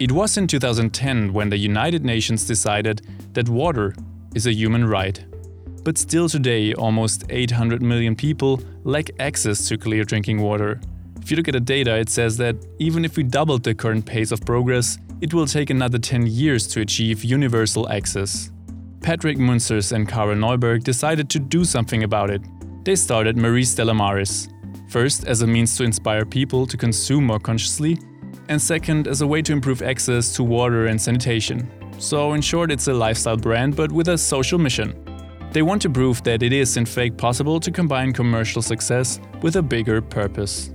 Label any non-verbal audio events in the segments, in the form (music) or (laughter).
It was in 2010 when the United Nations decided that water is a human right. But still today, almost 800 million people lack access to clear drinking water. If you look at the data, it says that even if we doubled the current pace of progress, it will take another 10 years to achieve universal access. Patrick Munsters and Carel Neuberg decided to do something about it. They started Marie Stella Maris, first as a means to inspire people to consume more consciously, and second as a way to improve access to water and sanitation. So, in short, it's a lifestyle brand but with a social mission. They want to prove that it is in fact possible to combine commercial success with a bigger purpose.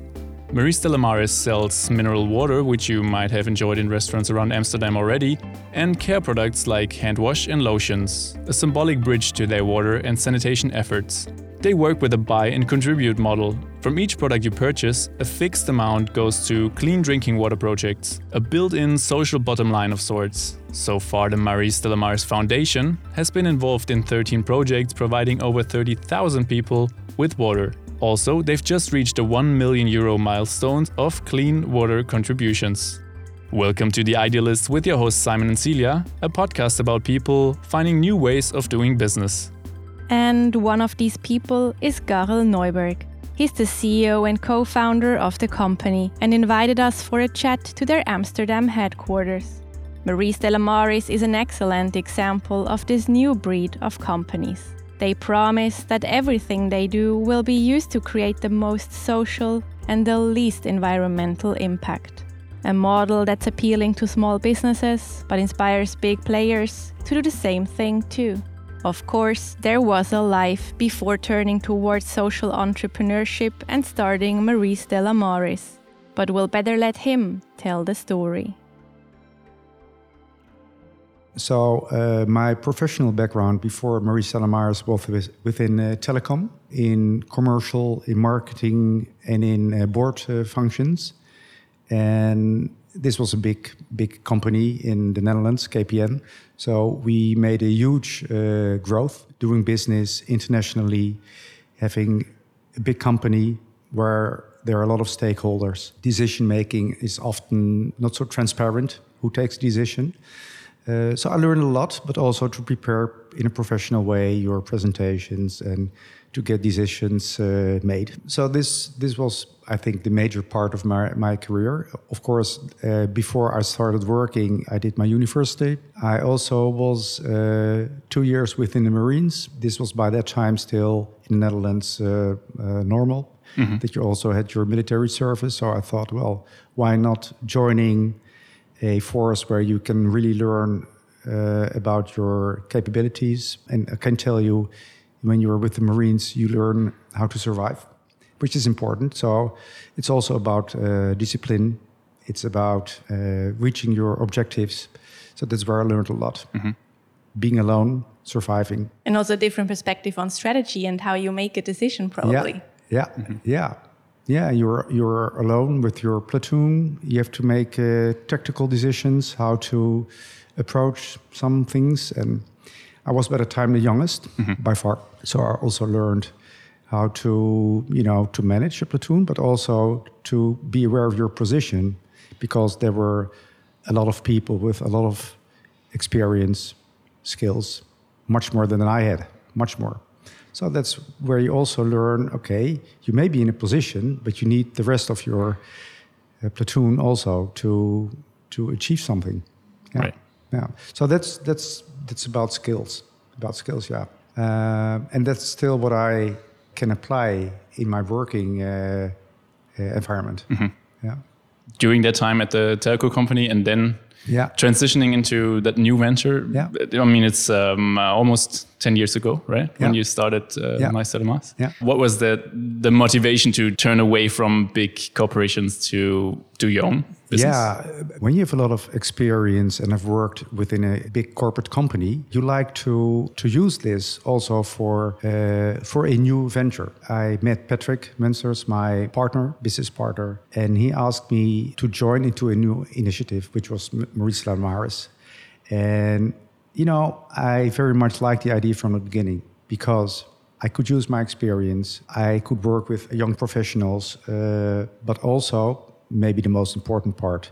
Marie Stella Maris sells mineral water, which you might have enjoyed in restaurants around Amsterdam already, and care products like hand wash and lotions, a symbolic bridge to their water and sanitation efforts. They work with a buy and contribute model. From each product you purchase, a fixed amount goes to clean drinking water projects, a built in social bottom line of sorts. So far, the Marie Stella Maris Foundation has been involved in 13 projects providing over 30,000 people with water. Also, they've just reached a 1 million euro milestone of clean water contributions. Welcome to The Idealist with your hosts Simon and Celia, a podcast about people finding new ways of doing business. And one of these people is Carel Neuberg. He's the CEO and co founder of the company and invited us for a chat to their Amsterdam headquarters. Marie Stella Maris is an excellent example of this new breed of companies. They promise that everything they do will be used to create the most social and the least environmental impact. A model that's appealing to small businesses but inspires big players to do the same thing too. Of course, there was a life before turning towards social entrepreneurship and starting Marie Stella Maris, but we'll better let him tell the story. So, uh, my professional background before Marie Stella Maris was within uh, telecom, in commercial, in marketing, and in uh, board uh, functions. And this was a big, big company in the Netherlands, KPN. So we made a huge uh, growth, doing business internationally, having a big company where there are a lot of stakeholders. Decision making is often not so transparent. Who takes decision? Uh, so I learned a lot, but also to prepare in a professional way your presentations and to get decisions uh, made. So this this was, I think, the major part of my, my career. Of course, uh, before I started working, I did my university. I also was uh, two years within the Marines. This was by that time still in the Netherlands uh, uh, normal. Mm-hmm. That you also had your military service. So I thought, well, why not joining a force where you can really learn uh, about your capabilities? And I can tell you, when you're with the Marines, you learn how to survive, which is important. So it's also about uh, discipline. It's about uh, reaching your objectives. So that's where I learned a lot. Mm-hmm. Being alone, surviving, and also a different perspective on strategy and how you make a decision. Probably. Yeah. Yeah. Mm-hmm. Yeah. Yeah, you're you're alone with your platoon. You have to make uh, tactical decisions, how to approach some things, and I was by the time the youngest mm-hmm. by far. So I also learned how to, you know, to manage a platoon, but also to be aware of your position because there were a lot of people with a lot of experience, skills, much more than I had, much more. So that's where you also learn okay, you may be in a position, but you need the rest of your uh, platoon also to to achieve something. Yeah. Right. Yeah. So that's that's that's about skills. About skills, yeah. Uh, and that's still what I can apply in my working uh, uh, environment. Mm-hmm. Yeah. During that time at the telco company, and then yeah. transitioning into that new venture. Yeah. I mean, it's um, uh, almost 10 years ago, right? Yeah. When you started uh, yeah. My Yeah. What was the, the motivation to turn away from big corporations to do your own business? Yeah. When you have a lot of experience and have worked within a big corporate company, you like to, to use this also for, uh, for a new venture. I met Patrick Munsters, my partner, business partner, and he asked me to join into a new initiative, which was Marie Stella Maris. And you know, I very much liked the idea from the beginning because I could use my experience. I could work with young professionals, uh, but also, maybe the most important part,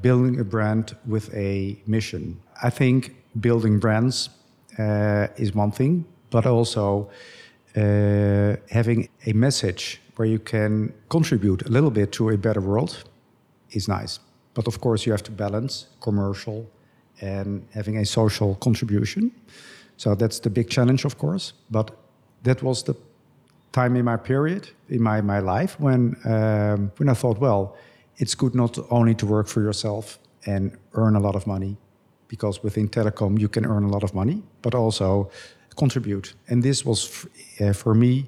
building a brand with a mission. I think building brands uh, is one thing, but also uh, having a message where you can contribute a little bit to a better world is nice. But of course, you have to balance commercial and having a social contribution. So that's the big challenge, of course. But that was the time in my period in my, my life when um, when I thought, well, it's good not only to work for yourself and earn a lot of money, because within telecom you can earn a lot of money, but also contribute. And this was uh, for me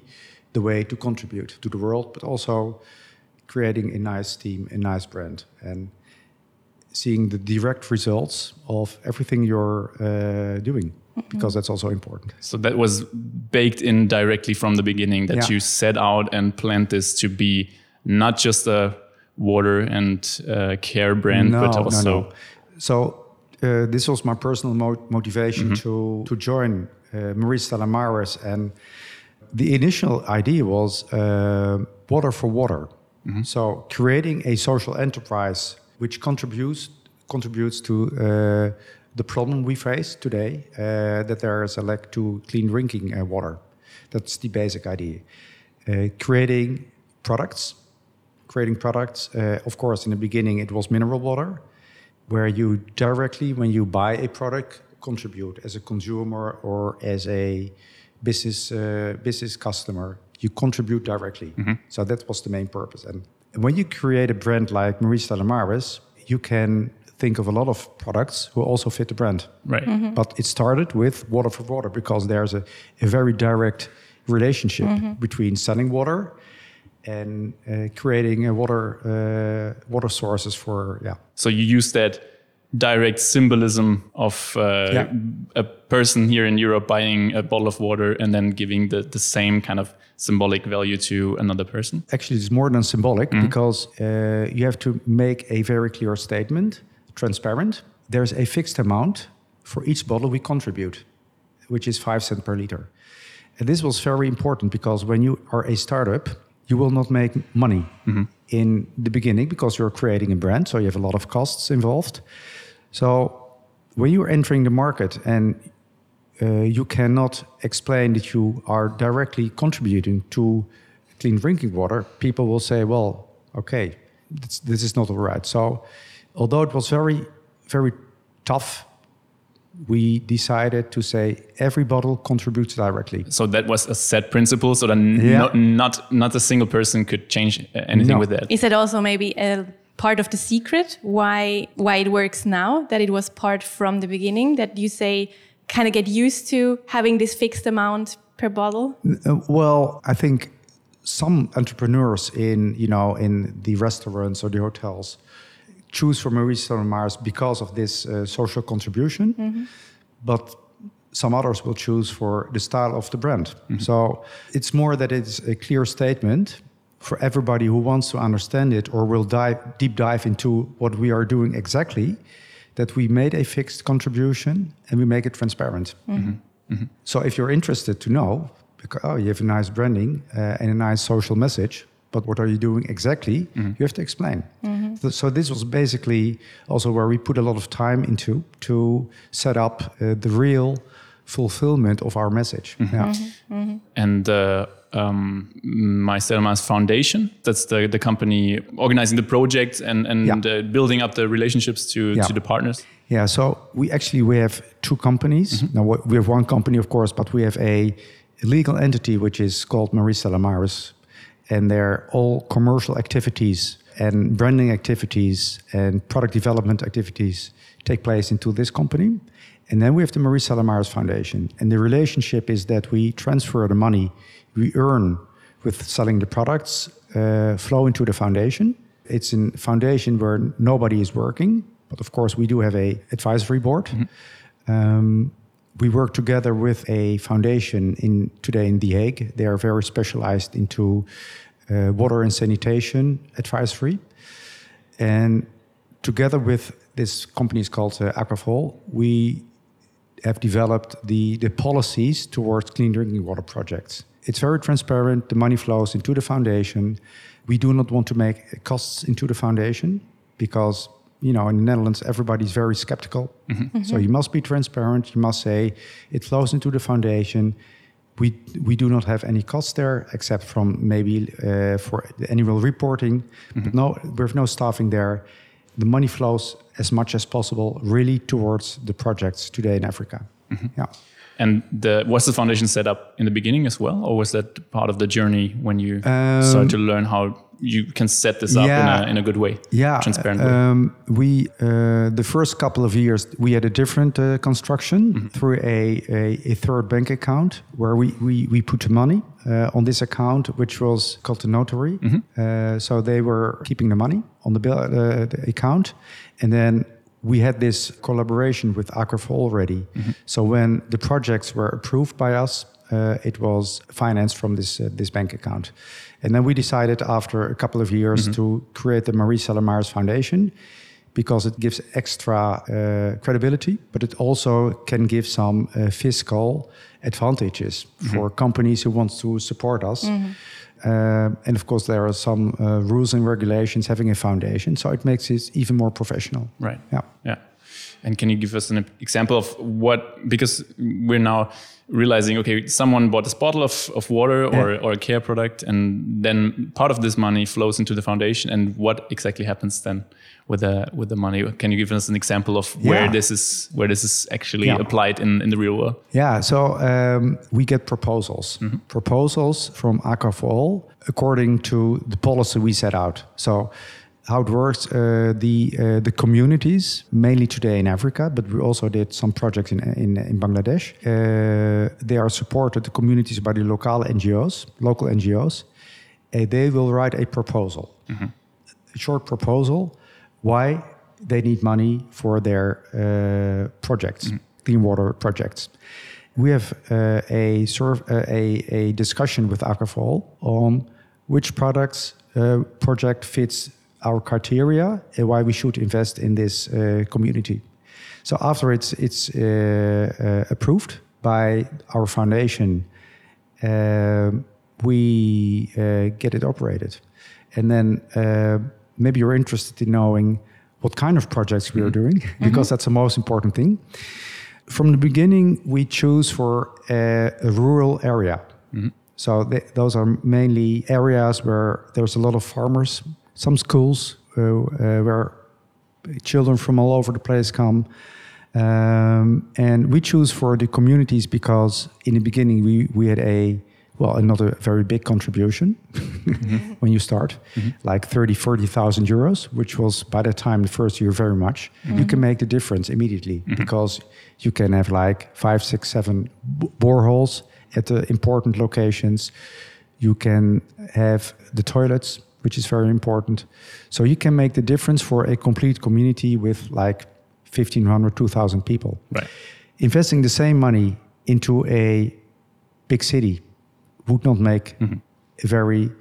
the way to contribute to the world, but also creating a nice team, a nice brand, and seeing the direct results of everything you're uh, doing because that's also important. So that was baked in directly from the beginning that Yeah. you set out and planned this to be not just a water and uh, care brand, but also So uh, this was my personal mo- motivation to to join uh, Marie Stella Maris, and the initial idea was uh, water for water. So creating a social enterprise which contributes contributes to uh, the problem we face today uh, that there is a lack to clean drinking uh, water. That's the basic idea. Uh, creating products creating products. Uh, of course, in the beginning, it was mineral water, where you directly, when you buy a product, contribute as a consumer or as a business uh, business customer. You contribute directly. So that was the main purpose. And when you create a brand like Marie Stella Maris, you can think of a lot of products who also fit the brand. right. But it started with water for water because there's a, a very direct relationship between selling water and uh, creating a water uh, water sources for yeah So you use that direct symbolism of uh, Yeah. a person here in Europe buying a bottle of water and then giving the, the same kind of symbolic value to another person. actually it's more than symbolic because uh, you have to make a very clear statement transparent there's a fixed amount for each bottle we contribute which is five cents per liter and this was very important because when you are a startup you will not make money in the beginning because you're creating a brand so you have a lot of costs involved so when you're entering the market and uh, you cannot explain that you are directly contributing to clean drinking water, people will say, well, okay, this, this is not all right. So, although it was very, very tough, we decided to say every bottle contributes directly. So that was a set principle, so that Yeah. not, not not a single person could change anything No. with that. Is that also maybe a part of the secret why why it works now? That it was part from the beginning that you say kind of get used to having this fixed amount per bottle? Uh, well, I think some entrepreneurs in you know in the restaurants or the hotels choose for Marie Stella Maris because of this uh, social contribution, but some others will choose for the style of the brand. So it's more that it's a clear statement for everybody who wants to understand it or will dive deep dive into what we are doing exactly. That we made a fixed contribution and we make it transparent. So if you're interested to know, because oh, you have a nice branding uh, and a nice social message, but what are you doing exactly? Mm-hmm. You have to explain. Mm-hmm. So- So this was basically also where we put a lot of time into to set up uh, the real fulfillment of our message. Mm-hmm. Yeah. and the um, Marie Stella Maris Foundation. That's the, the company organizing the project and, and Yeah. uh, building up the relationships to, Yeah. to the partners. Yeah, so we actually we have two companies. Now we- we have one company, of course, but we have a legal entity which is called Marie Stella Maris, and they're all commercial activities and branding activities and product development activities take place into this company. And then we have the Marie Stella Maris Foundation, and the relationship is that we transfer the money we earn with selling the products uh, flow into the foundation. It's a foundation where nobody is working, but of course we do have a advisory board. Um, we work together with a foundation in today in The Hague. They are very specialized into uh, water and sanitation advisory, and together with this company is called uh, Aqua for All, we have developed the, the policies towards clean drinking water projects. It's very transparent. The money flows into the foundation. We do not want to make costs into the foundation because you know, in the Netherlands, everybody's very skeptical. Mm-hmm. Mm-hmm. So you must be transparent. You must say it flows into the foundation. We we do not have any costs there except from maybe uh, for the annual reporting. Mm-hmm. But no, we have no staffing there. The money flows as much as possible, really towards the projects today in Africa. Yeah. And the, was the foundation set up in the beginning as well, or was that part of the journey when you started to learn how you can set this up Um, yeah. in, a, in a good way, yeah transparent way? um, we uh, the first couple of years we had a different uh, construction through a, a, a third bank account where we, we, we put the money uh, on this account which was called the notary uh, so they were keeping the money on the, bill, uh, the account and then we had this collaboration with Aqua for All already. So when the projects were approved by us uh, it was financed from this uh, this bank account. And then we decided after a couple of years to create the Marie Stella Maris Foundation because it gives extra uh, credibility, but it also can give some uh, fiscal advantages for companies who want to support us. Uh, and of course, there are some uh, rules and regulations having a foundation, so it makes it even more professional. Right. Yeah. Yeah. And can you give us an example of what, because we're now realizing, okay, someone bought this bottle of, of water or, or a care product, and then part of this money flows into the foundation. And what exactly happens then with the, with the money? Can you give us an example of where this is, where this is actually Yeah. applied in, in the real world? Yeah, so um, we get proposals, proposals from Aqua for All according to the policy we set out. So how it works, uh, the uh, the communities, mainly today in Africa, but we also did some projects in in, in Bangladesh. Uh, they are supported the communities by the local NGOs, local NGOs. And they will write a proposal, a short proposal, why they need money for their uh, projects, clean water projects. We have uh, a, serv- uh, a a discussion with Aqua for All on which products uh, project fits our criteria and why we should invest in this uh, community. So after it's it's uh, uh, approved by our foundation, um, we uh, get it operated, and then uh, maybe you're interested in knowing what kind of projects we are doing because that's the most important thing. From the beginning, we choose for a, a rural area. So th- those are mainly areas where there's a lot of farmers, some schools uh, uh, where children from all over the place come. Um, and we choose for the communities because in the beginning we, we had a, well, not a very big contribution (laughs) when you start, like 30, 40,000 euros, which was by the time the first year very much. You can make the difference immediately because you can have like five, six, seven boreholes at the important locations. You can have the toilets, which is very important. So you can make the difference for a complete community with like 1,500, 2,000 people. Right. Investing the same money into a big city would not make mm-hmm. a very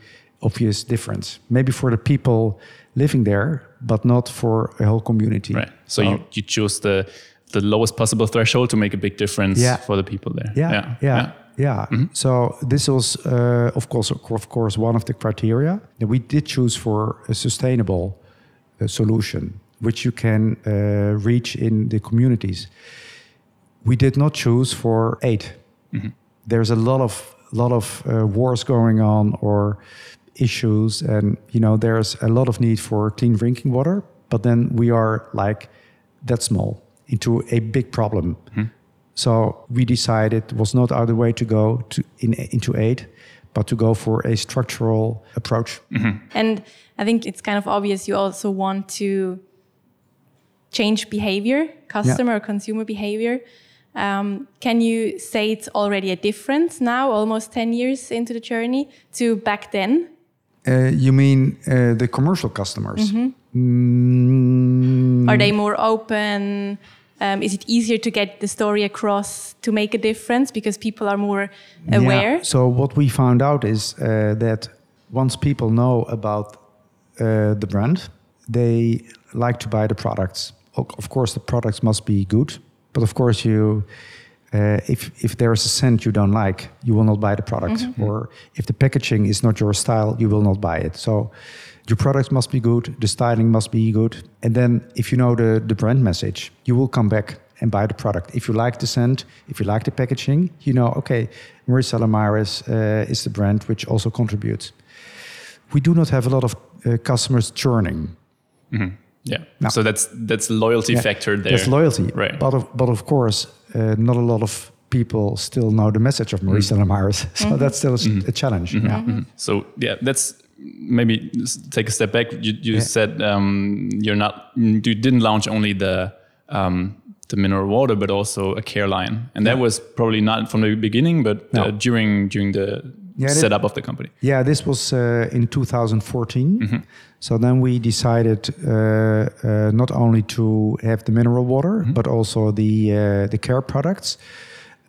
obvious difference. Maybe for the people living there, but not for a whole community. Right. So you, you choose the, the lowest possible threshold to make a big difference Yeah. for the people there. Yeah, yeah, yeah. Yeah, so this was, uh, of course, of course, one of the criteria that we did choose for a sustainable uh, solution, which you can uh, reach in the communities. We did not choose for aid. There's a lot of lot of uh, wars going on or issues, and you know there's a lot of need for clean drinking water. But then we are like that small into a big problem. So we decided it was not other way to go to in, into aid, but to go for a structural approach. And I think it's kind of obvious you also want to change behavior, customer or consumer behavior. Um, can you say it's already a difference now, almost 10 years into the journey, to back then? Uh, you mean uh, the commercial customers? Mm, Are they more open? Um, is it easier to get the story across to make a difference because people are more aware? Yeah. So what we found out is uh, that once people know about uh, the brand, they like to buy the products. Of course, the products must be good, but of course, you Uh, if if there is a scent you don't like, you will not buy the product. Or if the packaging is not your style, you will not buy it. So your product must be good, the styling must be good, and then if you know the the brand message, you will come back and buy the product. If you like the scent, if you like the packaging, you know, okay, Marie Stella Maris uh, is the brand which also contributes. We do not have a lot of uh, customers churning. Yeah. No. So that's that's loyalty Yeah, factor there. There's loyalty, Right. But of, but of course, uh, not a lot of people still know the message of Marie Stella Maris, (laughs) so that's still a challenge. Yeah. Mhm. So yeah, that's maybe take a step back. You, you Yeah. said um, you're not you didn't launch only the um, the mineral water, but also a care line, and that was probably not from the beginning, but uh, during during the Yeah, that- setup of the company. Yeah, this was uh, in 2014. Mm-hmm. So then we decided uh, uh, not only to have the mineral water, Mm-hmm. but also the uh, the care products.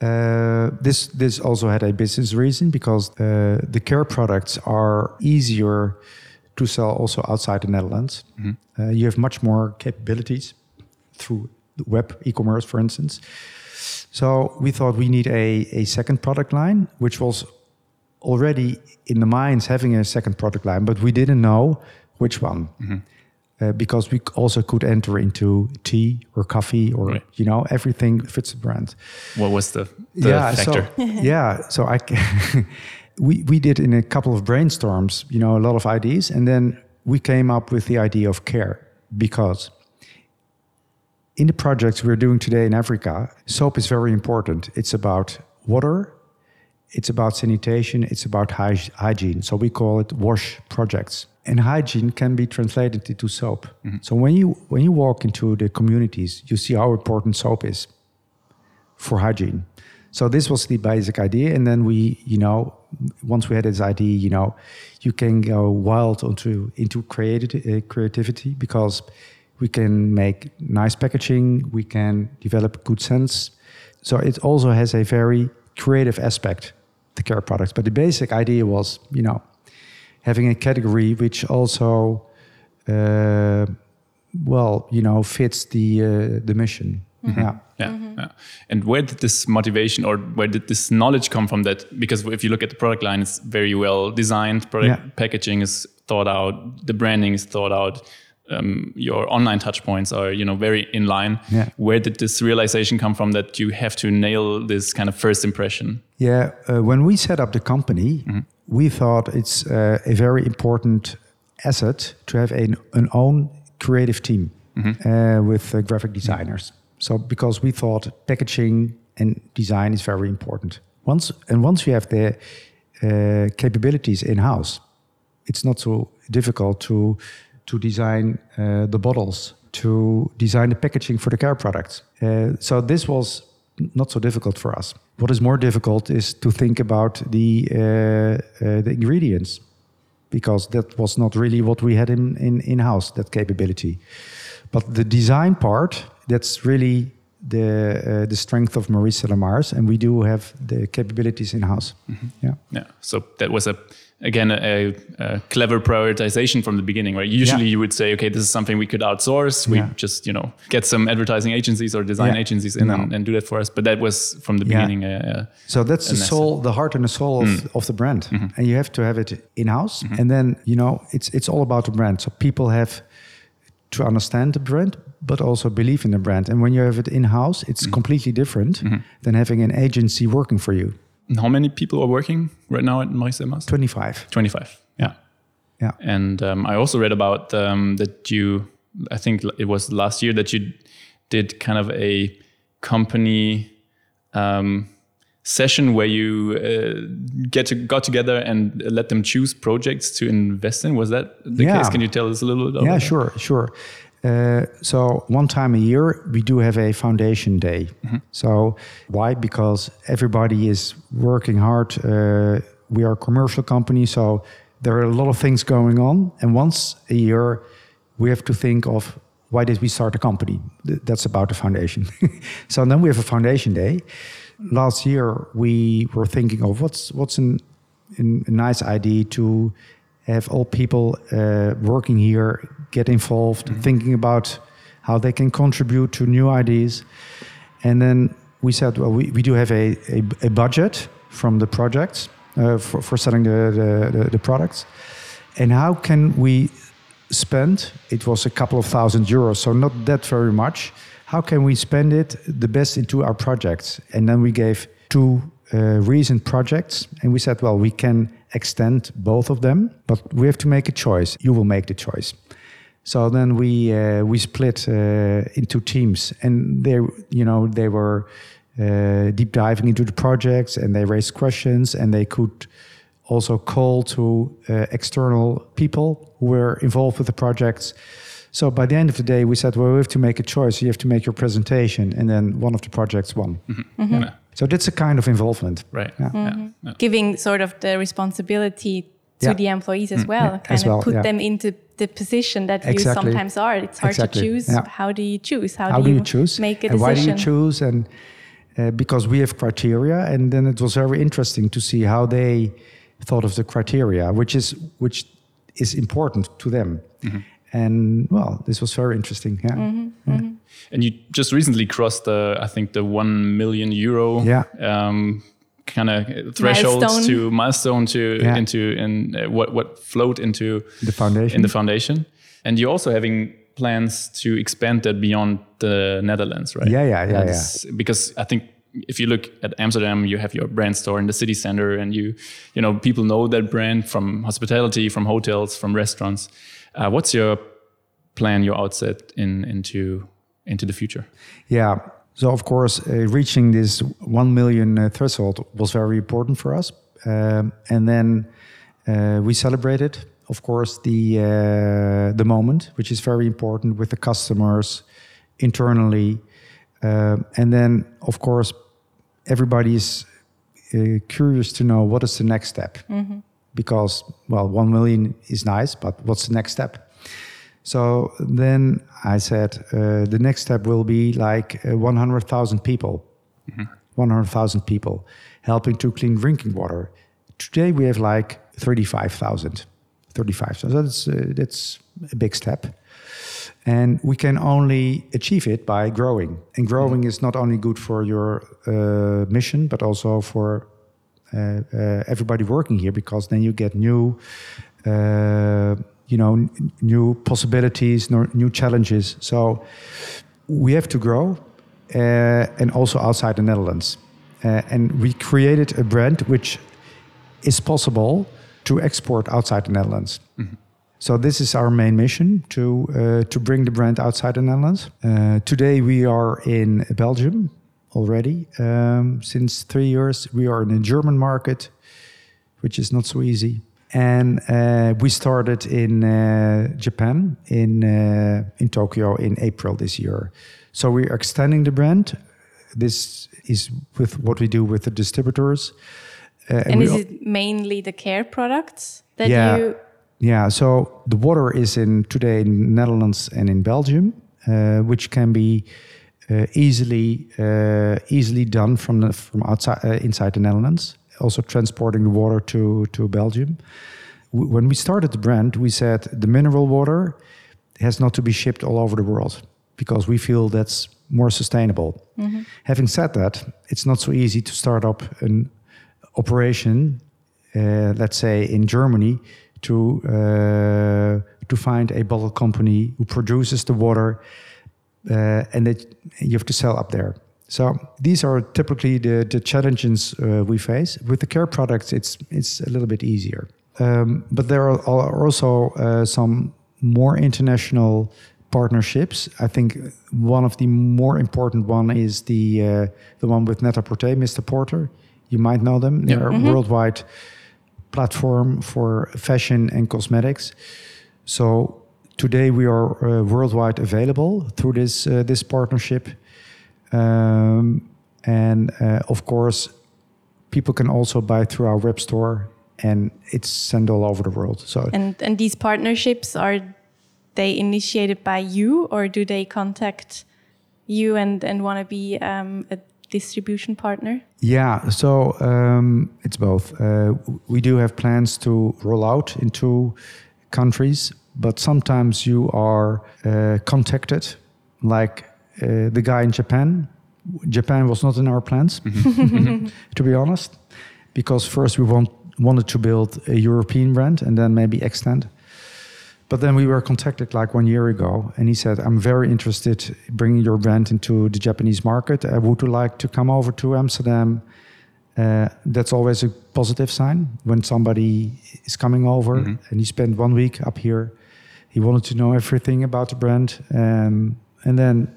Uh, this this also had a business reason because uh, the care products are easier to sell also outside the Netherlands. Mm-hmm. Uh, you have much more capabilities through web e-commerce, for instance. So we thought we need a, a second product line, which was already in the minds having a second product line, but we didn't know which one. Uh, because we also could enter into tea or coffee or Right. you know everything fits the brand. What was the, the factor? So, (laughs) yeah, so I (laughs) we we did in a couple of brainstorms, you know, a lot of ideas, and then we came up with the idea of care because in the projects we're doing today in Africa, soap is very important. It's about water, it's about sanitation, it's about hy- hygiene. So we call it wash projects. And hygiene can be translated into soap. So when you when you walk into the communities, you see how important soap is for hygiene. So this was the basic idea, and then we, you know, once we had this idea, you know, you can go wild onto into creativity, uh, creativity because we can make nice packaging, we can develop good scents. So it also has a very creative aspect, the care products. But the basic idea was, you know, having a category which also, uh, well, you know, fits the uh, the mission. Yeah. Yeah, yeah. And where did this motivation or where did this knowledge come from? That because if you look at the product line, it's very well designed. Product Yeah. packaging is thought out. The branding is thought out. Um, your online touch points are you know very in line. Yeah. Where did this realization come from that you have to nail this kind of first impression? Yeah, uh, when we set up the company, we thought it's uh, a very important asset to have an, an own creative team uh, with uh, graphic designers. So because we thought packaging and design is very important. Once and once you have the uh, capabilities in house, it's not so difficult to to design uh, the bottles, to design the packaging for the care products. Uh, so this was not so difficult for us. What is more difficult is to think about the uh, uh, the ingredients, because that was not really what we had in in in house that capability. But the design part, that's really the uh, the strength of Marie Stella Maris, and we do have the capabilities in house. Yeah. Yeah. So that was a again a, a clever prioritization from the beginning, right? Usually Yeah. you would say, okay, this is something we could outsource. We Yeah. just you know get some advertising agencies or design Yeah. agencies in No. and, and do that for us. But that was from the beginning. Uh, uh, So that's the soul, the heart and the soul of, mm. of the brand, mm-hmm. and you have to have it in house. Mm-hmm. And then you know it's it's all about the brand. So people have to understand the brand, but also believe in the brand. And when you have it in house, it's mm. completely different mm-hmm. than having an agency working for you. How many people are working right now at Marie Stella Maris? Twenty five. 25. Yeah. Yeah. And um, I also read about um, that you, I think it was last year that you did kind of a company um, session where you uh, get to got together and let them choose projects to invest in. Was that the Yeah. case? Can you tell us a little bit? about Yeah, that? sure, sure. Uh, so one time a year we do have a foundation day. So why? Because everybody is working hard. Uh, we are a commercial company, so there are a lot of things going on. And once a year, we have to think of why did we start a company? That's about the foundation. (laughs) so then we have a foundation day. Last year we were thinking of what's what's an, an, a nice idea to have all people uh, working here get involved, thinking about how they can contribute to new ideas. And then we said, well, we, we do have a, a, a budget from the projects uh, for, for selling the, the, the, the products. And how can we spend, it was a couple of thousand euros, so not that very much. How can we spend it the best into our projects? And then we gave two uh, recent projects and we said, well, we can extend both of them, but we have to make a choice. You will make the choice. So then we uh, we split uh, into teams, and they you know they were uh, deep diving into the projects, and they raised questions, and they could also call to uh, external people who were involved with the projects. So by the end of the day, we said, well, we have to make a choice. You have to make your presentation, and then one of the projects won. Mm-hmm. Mm-hmm. Yeah. So that's a kind of involvement, right? Yeah. Mm-hmm. Yeah. Giving sort of the responsibility to the employees as well, kind as of well, put them into the position that exactly. you sometimes are. It's hard exactly. to choose. How do you choose? How, How do, you, choose? Make a and decision. Why do you choose? And uh, because we have criteria, and then it was very interesting to see how they thought of the criteria, which is which is important to them. Mm-hmm. And well, this was very interesting. Yeah. Mm-hmm. yeah. Mm-hmm. And you just recently crossed the, I think, the one million euro. Yeah. Um, kind of thresholds milestone. to milestone to yeah. into in uh, what what flowed into the foundation in the foundation and you're also having plans to expand that beyond the Netherlands right yeah yeah yeah, yeah. because I think if you look at Amsterdam, you have your brand store in the city center, and you, you know, people know that brand from hospitality, from hotels, from restaurants. Uh, what's your plan, your outset in into into the future? Yeah. So of course, uh, reaching this one million uh, threshold was very important for us, um, and then uh, we celebrated, of course, the uh, the moment, which is very important with the customers internally um, and then, of course, everybody is uh, curious to know what is the next step. Mm-hmm. Because, well, 1 million is nice, but what's the next step? So then I said, uh, the next step will be like uh, 100,000 people. Mm-hmm. 100,000 people helping to clean drinking water. Today we have like 35,000. 35,000. So that's, uh, that's a big step. And we can only achieve it by growing. And growing is not only good for your uh, mission, but also for uh, uh, everybody working here, because then you get new, uh, you know, new possibilities, new challenges. So we have to grow, uh, and also outside the Netherlands. Uh, and we created a brand which is possible to export outside the Netherlands. Mm-hmm. So this is our main mission to uh, to bring the brand outside the Netherlands. Uh, today we are in Belgium already. Um, since three years we are in the German market, which is not so easy. And uh, we started in uh, Japan in uh, in Tokyo in April this year. So we are extending the brand. This is with what we do with the distributors. Uh, and, and is it mainly the care products that yeah. you? Yeah, so the water is in today in Netherlands and in Belgium, uh, which can be uh, easily uh, easily done from the, from outside uh, inside the Netherlands. Also transporting the water to to Belgium. W when we started the brand, we said the mineral water has not to be shipped all over the world because we feel that's more sustainable. Mm -hmm. Having said that, it's not so easy to start up an operation, uh, let's say in Germany, to uh, to find a bottle company who produces the water, uh, and that you have to sell up there. So these are typically the the challenges uh, we face. With the care products, it's it's a little bit easier. Um, but there are also uh, some more international partnerships. I think one of the more important one is the uh, the one with Net-a-Porter, Mr. Porter. You might know them. They're mm -hmm. worldwide platform for fashion and cosmetics. So today we are uh, worldwide available through this uh, this partnership, um, and uh, of course, people can also buy through our web store, and it's sent all over the world. So and and these partnerships are they initiated by you, or do they contact you and and want to be um, a distribution partner? Yeah, so um, it's both. Uh, we do have plans to roll out into countries, but sometimes you are uh, contacted, like uh, the guy in Japan. Japan was not in our plans, (laughs) to be honest, because first we want, wanted to build a European brand and then maybe extend. But then we were contacted like one year ago, and he said, "I'm very interested in bringing your brand into the Japanese market. I would like to come over to Amsterdam." Uh, that's always a positive sign when somebody is coming over and he spent one week up here. He wanted to know everything about the brand, um, and then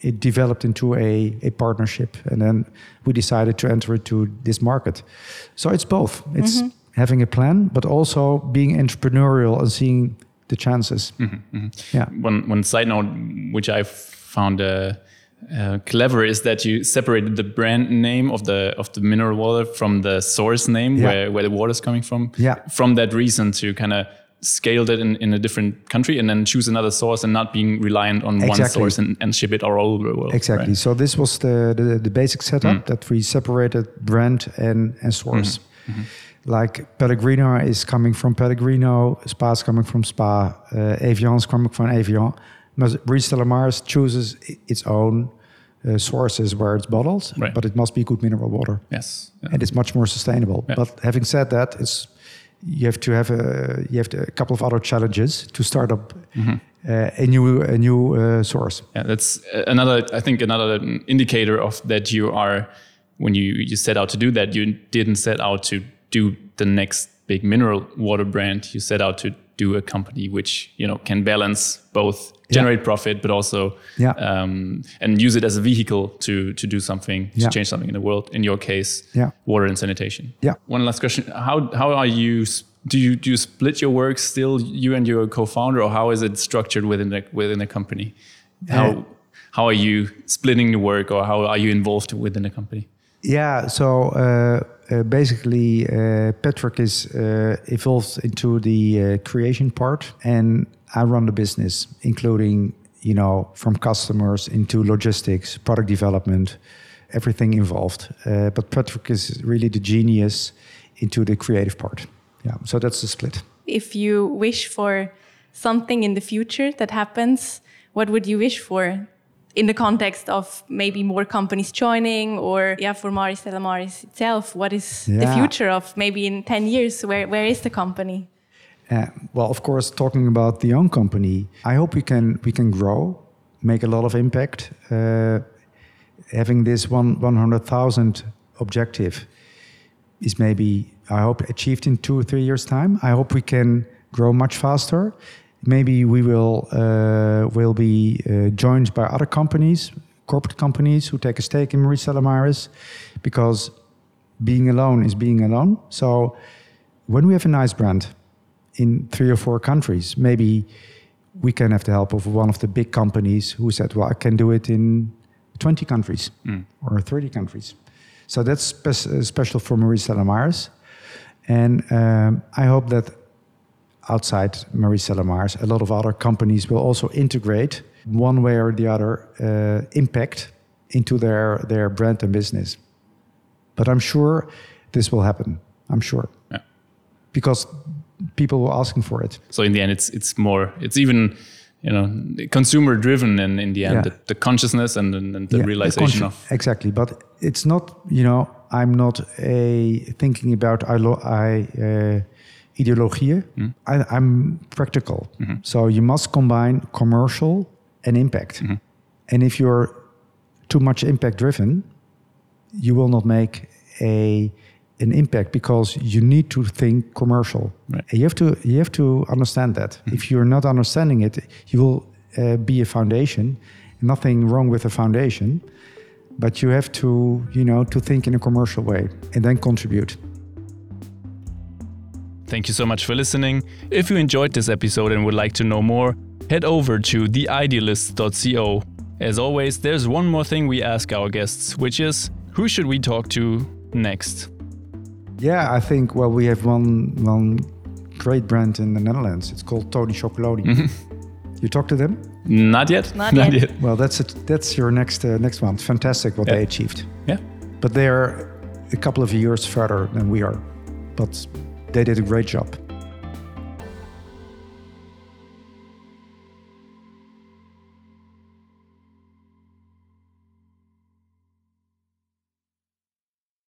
it developed into a, a partnership, and then we decided to enter into this market. So it's both. It's having a plan, but also being entrepreneurial and seeing the chances. Yeah. One one side note which I found uh, uh, clever is that you separated the brand name of the of the mineral water from the source name Yeah. where where the water is coming from. Yeah. From that reason to kind of scale it in, in a different country and then choose another source and not being reliant on one source and, and ship it all over the world. Exactly. right? So this was the, the, the basic setup that we separated brand and, and source. Like Pellegrino is coming from Pellegrino, Spa is coming from Spa, uh, Evian is coming from Evian. Marie Stella Maris chooses its own uh, sources where it's bottled, Right. but it must be good mineral water. Yes. Yeah. and it's much more sustainable. Yeah. But having said that, it's you have to have a you have to, a couple of other challenges to start up uh, a new a new uh, source. Yeah, that's uh, another. I think another indicator of that you are when you you set out to do that. You didn't set out to do the next big mineral water brand. You set out to do a company which you know can balance both generate profit, but also Yeah. um, and use it as a vehicle to to do something to Yeah. change something in the world. In your case, Yeah. water and sanitation. Yeah. One last question: How how are you? Do you do you split your work still you and your co-founder, or how is it structured within the within the company? How Uh, how are you splitting the work, or how are you involved within the company? Yeah. So uh, uh, basically, uh, Patrick is uh, evolved into the uh, creation part, and I run the business, including you know from customers into logistics, product development, everything involved. Uh, but Patrick is really the genius into the creative part. Yeah. So that's the split. If you wish for something in the future that happens, what would you wish for? In the context of maybe more companies joining, or yeah, for Marie Stella Maris itself, what is the future of maybe in 10 years? Where, where is the company? Uh, well, of course, talking about the own company, I hope we can we can grow, make a lot of impact. Uh, having this one one hundred thousand objective is maybe I hope achieved in two or three years' time. I hope we can grow much faster. Maybe we will uh, will be uh, joined by other companies, corporate companies who take a stake in Marie Stella Maris, because being alone is being alone. So when we have a nice brand in three or four countries, maybe we can have the help of one of the big companies who said, "Well, I can do it in 20 countries or 30 countries." So that's spe- uh, special for Marie Stella Maris, and um, I hope that outside Marie Stella Maris, a lot of other companies will also integrate one way or the other uh, impact into their their brand and business. But I'm sure this will happen. I'm sure Yeah. because people were asking for it. So in the end, it's it's more it's even you know consumer driven, and in the end, Yeah. the, the consciousness and, and, and the Yeah, realization consci- of exactly but it's not you know i'm not a thinking about i, lo- I uh, ideologie Hmm. I, i'm practical Mm-hmm. so you must combine commercial and impact Mm-hmm. and if you're too much impact driven you will not make a an impact because you need to think commercial Right. Mm-hmm. you have to you have to understand that if you're not understanding it you will uh, be a foundation nothing wrong with a foundation but you have to you know to think in a commercial way and then contribute Thank you so much for listening. If you enjoyed this episode and would like to know more, head over to theidealist.co. As always, there's one more thing we ask our guests, which is who should we talk to next? Yeah i think well we have one one great brand in the netherlands. It's called Tony Chocolonely. You talk to them? Not yet. Not (laughs) yet. well that's it that's your next uh, next one. Fantastic what they achieved. Yeah. but they're a couple of years further than we are. But they did a great job